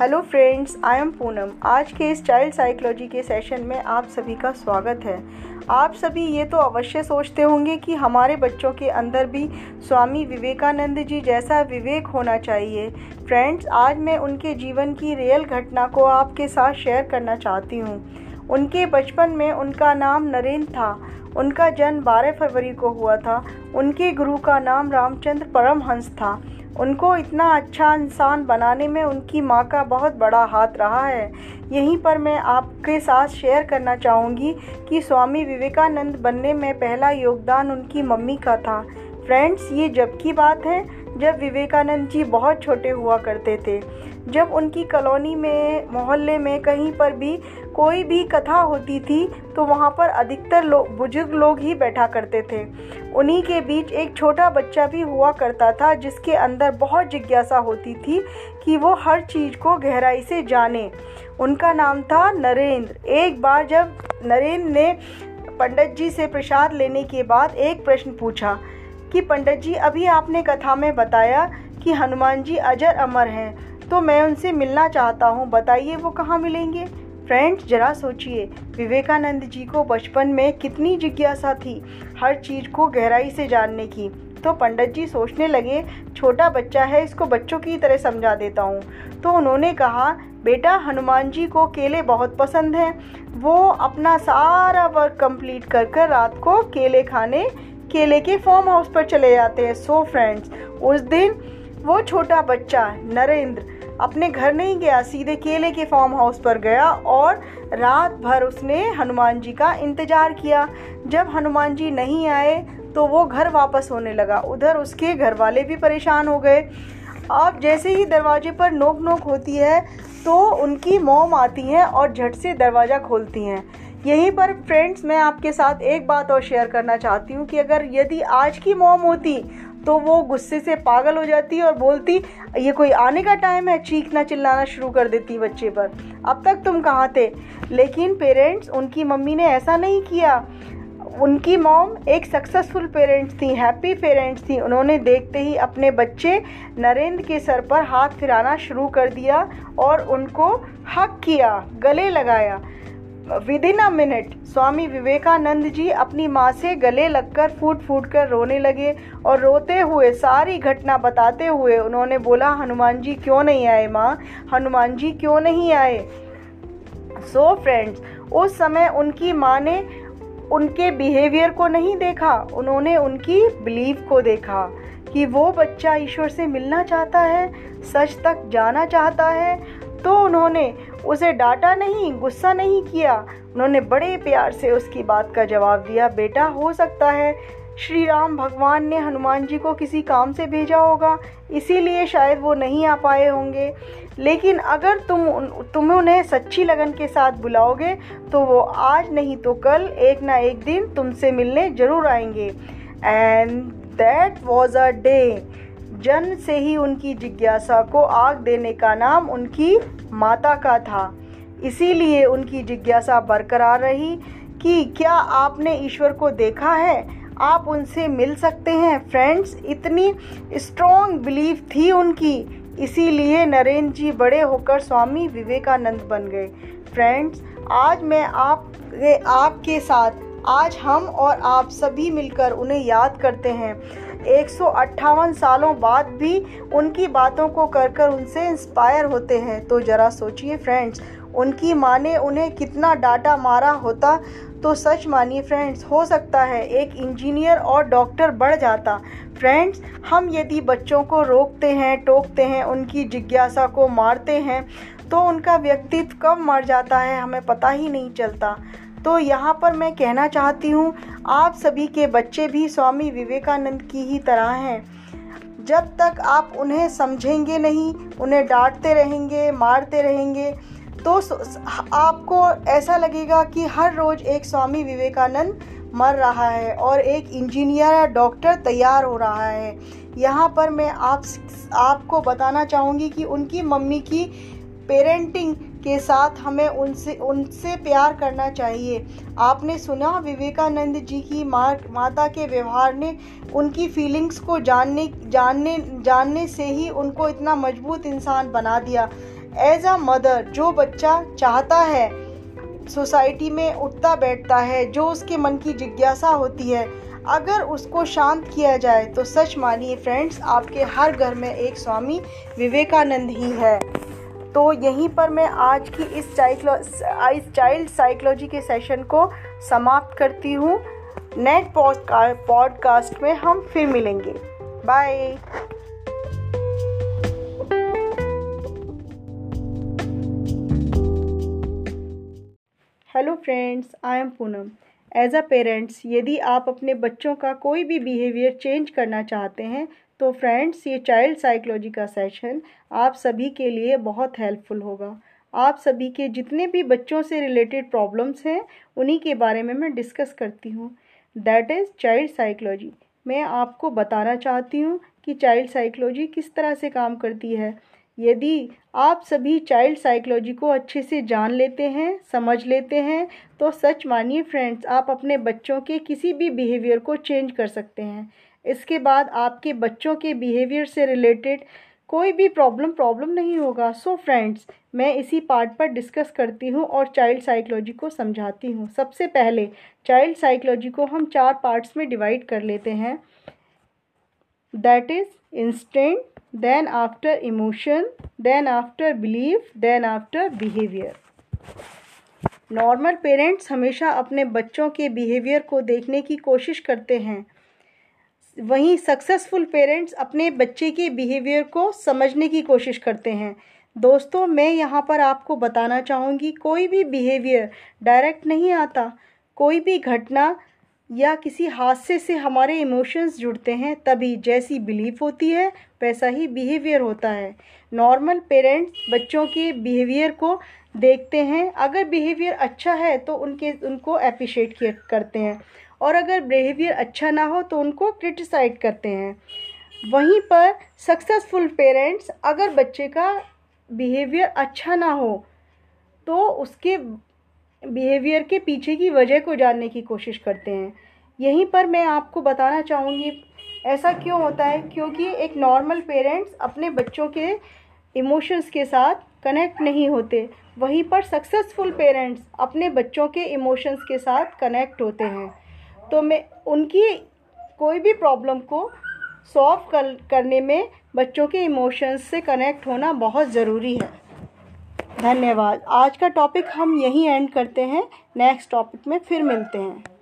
Hello friends, I am Poonam. आज के इस चाइल्ड साइकोलॉजी के सेशन में आप सभी का स्वागत है। आप सभी ये तो अवश्य सोचते होंगे कि हमारे बच्चों के अंदर भी स्वामी विवेकानंद जी जैसा विवेक होना चाहिए। फ्रेंड्स, आज मैं उनके जीवन की रियल घटना को आपके साथ शेयर करना चाहती हूँ। उनके बचपन में उनका नाम नरेंद्र था। उनका जन्म 12 फरवरी को हुआ था। उनके गुरु का नाम रामचंद्र परमहंस था। उनको इतना अच्छा इंसान बनाने में उनकी माँ का बहुत बड़ा हाथ रहा है। यहीं पर मैं आपके साथ शेयर करना चाहूँगी कि स्वामी विवेकानंद बनने में पहला योगदान उनकी मम्मी का था। फ्रेंड्स ये जब की बात है, जब विवेकानंद जी बहुत छोटे हुआ करते थे। जब उनकी कॉलोनी में, मोहल्ले में कहीं पर भी कोई भी कथा होती थी तो वहाँ पर अधिकतर लोग बुज़ुर्ग लोग ही बैठा करते थे। उन्हीं के बीच एक छोटा बच्चा भी हुआ करता था, जिसके अंदर बहुत जिज्ञासा होती थी कि वो हर चीज़ को गहराई से जाने। उनका नाम था नरेंद्र। एक बार जब नरेंद्र ने पंडित जी से प्रसाद लेने के बाद एक प्रश्न पूछा कि, पंडित जी, अभी आपने कथा में बताया कि हनुमान जी अजर अमर हैं तो मैं उनसे मिलना चाहता हूँ, बताइए वो कहाँ मिलेंगे? फ्रेंड्स, जरा सोचिए, विवेकानंद जी को बचपन में कितनी जिज्ञासा थी हर चीज़ को गहराई से जानने की। तो पंडित जी सोचने लगे, छोटा बच्चा है, इसको बच्चों की तरह समझा देता हूँ। तो उन्होंने कहा, बेटा, हनुमान जी को केले बहुत पसंद हैं। वो अपना सारा वर्क कंप्लीट कर कर रात को केले खाने, केले के फार्म हाउस पर चले जाते हैं। सो फ्रेंड्स उस दिन वो छोटा बच्चा, नरेंद्र अपने घर नहीं गया, सीधे केले के फार्म हाउस पर गया और रात भर उसने हनुमान जी का इंतज़ार किया। जब हनुमान जी नहीं आए तो वो घर वापस होने लगा। उधर उसके घर वाले भी परेशान हो गए। अब जैसे ही दरवाजे पर नोक नोक होती है तो उनकी मोम आती हैं और झट से दरवाज़ा खोलती हैं। यहीं पर फ्रेंड्स मैं आपके साथ एक बात और शेयर करना चाहती हूँ कि अगर यदि आज की मोम होती तो वो गुस्से से पागल हो जाती और बोलती, ये कोई आने का टाइम है चीखना चिल्लाना शुरू कर देती बच्चे पर। अब तक तुम कहाँ थे? लेकिन पेरेंट्स उनकी मम्मी ने ऐसा नहीं किया। उनकी मॉम एक सक्सेसफुल पेरेंट्स थी हैप्पी पेरेंट्स थी। उन्होंने देखते ही अपने बच्चे नरेंद्र के सर पर हाथ फिराना शुरू कर दिया और उनको हक किया, गले लगाया। Within a minute, Swami Vivekananda ji अपनी माँ से गले लगकर फूट फूट कर रोने लगे और रोते हुए सारी घटना बताते हुए उन्होंने बोला, हनुमान जी क्यों नहीं आए माँ? हनुमान जी क्यों नहीं आए? सो so फ्रेंड्स उस समय उनकी माँ ने उनके बिहेवियर को नहीं देखा, उन्होंने उनकी बिलीव को देखा कि वो बच्चा ईश्वर से मिलना चाहता है, सच तक जाना चाहता है। तो उन्होंने उसे डांटा नहीं, गुस्सा नहीं किया। उन्होंने बड़े प्यार से उसकी बात का जवाब दिया, बेटा, हो सकता है श्री राम भगवान ने हनुमान जी को किसी काम से भेजा होगा, इसीलिए शायद वो नहीं आ पाए होंगे। लेकिन अगर तुम तुम उन्हें सच्ची लगन के साथ बुलाओगे तो वो आज नहीं तो कल एक ना एक दिन तुमसे मिलने ज़रूर आएँगे। And that was a day जन्म से ही उनकी जिज्ञासा को आग देने का नाम उनकी माता का था। इसीलिए उनकी जिज्ञासा बरकरार रही कि क्या आपने ईश्वर को देखा है? आप उनसे मिल सकते हैं। फ्रेंड्स, इतनी स्ट्रॉन्ग बिलीफ थी उनकी। इसीलिए नरेंद्र जी बड़े होकर स्वामी विवेकानंद बन गए। फ्रेंड्स, आज मैं आप आपके साथ, आज हम और आप सभी मिलकर उन्हें याद करते हैं। एक सौ अट्ठावन सालों बाद भी उनकी बातों को कर कर उनसे इंस्पायर होते हैं। तो ज़रा सोचिए फ्रेंड्स उनकी माँ ने उन्हें कितना डाटा मारा होता तो सच मानिए फ्रेंड्स हो सकता है एक इंजीनियर और डॉक्टर बढ़ जाता। फ्रेंड्स हम यदि बच्चों को रोकते हैं, टोकते हैं, उनकी जिज्ञासा को मारते हैं तो उनका व्यक्तित्व कब मर जाता है, हमें पता ही नहीं चलता। तो यहाँ पर मैं कहना चाहती हूँ, आप सभी के बच्चे भी स्वामी विवेकानंद की ही तरह हैं। जब तक आप उन्हें समझेंगे नहीं, उन्हें डांटते रहेंगे, मारते रहेंगे तो आपको ऐसा लगेगा कि हर रोज़ एक स्वामी विवेकानंद मर रहा है और एक इंजीनियर या डॉक्टर तैयार हो रहा है। यहाँ पर मैं आप, आपको बताना चाहूँगी कि उनकी मम्मी की पेरेंटिंग के साथ हमें उनसे उनसे प्यार करना चाहिए। आपने सुना, विवेकानंद जी की माँ, माता के व्यवहार ने उनकी फीलिंग्स को जानने जानने जानने से ही उनको इतना मज़बूत इंसान बना दिया। एज अ मदर जो बच्चा चाहता है सोसाइटी में उठता बैठता है, जो उसके मन की जिज्ञासा होती है, अगर उसको शांत किया जाए तो सच मानिए फ्रेंड्स आपके हर घर में एक स्वामी विवेकानंद ही है। तो यहीं पर मैं आज की इस इस चाइल्ड साइकोलॉजी के सेशन को समाप्त करती हूँ। नेक्स्ट पॉडकास्ट में हम फिर मिलेंगे। Bye hello friends I am Poonam as a parents यदि आप अपने बच्चों का कोई भी बिहेवियर चेंज करना चाहते हैं तो फ्रेंड्स, ये चाइल्ड साइकोलॉजी का सेशन आप सभी के लिए बहुत हेल्पफुल होगा। आप सभी के जितने भी बच्चों से रिलेटेड प्रॉब्लम्स हैं, उन्हीं के बारे में मैं डिस्कस करती हूँ। दैट इज़ चाइल्ड साइकोलॉजी मैं आपको बताना चाहती हूँ कि चाइल्ड साइकोलॉजी किस तरह से काम करती है। यदि आप सभी चाइल्ड साइकोलॉजी को अच्छे से जान लेते हैं, समझ लेते हैं तो सच मानिए फ्रेंड्स, आप अपने बच्चों के किसी भी बिहेवियर को चेंज कर सकते हैं। इसके बाद आपके बच्चों के बिहेवियर से रिलेटेड कोई भी प्रॉब्लम प्रॉब्लम नहीं होगा। सो so फ्रेंड्स मैं इसी पार्ट पर डिस्कस करती हूँ और चाइल्ड साइकोलॉजी को समझाती हूँ। सबसे पहले चाइल्ड साइकोलॉजी को हम चार पार्ट्स में डिवाइड कर लेते हैं। That is instant then after emotion then after belief, then after behaviour normal parents हमेशा अपने बच्चों के बिहेवियर को देखने की कोशिश करते हैं। वहीं सक्सेसफुल पेरेंट्स अपने बच्चे के बिहेवियर को समझने की कोशिश करते हैं। दोस्तों, मैं यहाँ पर आपको बताना चाहूँगी, कोई भी बिहेवियर डायरेक्ट नहीं आता। कोई भी घटना या किसी हादसे से हमारे इमोशंस जुड़ते हैं, तभी जैसी बिलीफ होती है, वैसा ही बिहेवियर होता है। नॉर्मल पेरेंट्स बच्चों के बिहेवियर को देखते हैं। अगर बिहेवियर अच्छा है तो उनके, उनको अप्रिशिएट करते हैं। और अगर बिहेवियर अच्छा ना हो तो उनको क्रिटिसाइड करते हैं। वहीं पर सक्सेसफुल पेरेंट्स अगर बच्चे का बिहेवियर अच्छा ना हो तो उसके बिहेवियर के पीछे की वजह को जानने की कोशिश करते हैं। यहीं पर मैं आपको बताना चाहूँगी, ऐसा क्यों होता है? क्योंकि एक नॉर्मल पेरेंट्स अपने बच्चों के इमोशंस के साथ कनेक्ट नहीं होते। वहीं पर सक्सेसफुल पेरेंट्स अपने बच्चों के इमोशंस के साथ कनेक्ट होते हैं। तो मैं उनकी कोई भी प्रॉब्लम को सॉल्व कर, करने में बच्चों के इमोशंस से कनेक्ट होना बहुत ज़रूरी है। धन्यवाद। आज का टॉपिक हम यहीं एंड करते हैं। नेक्स्ट टॉपिक में फिर मिलते हैं।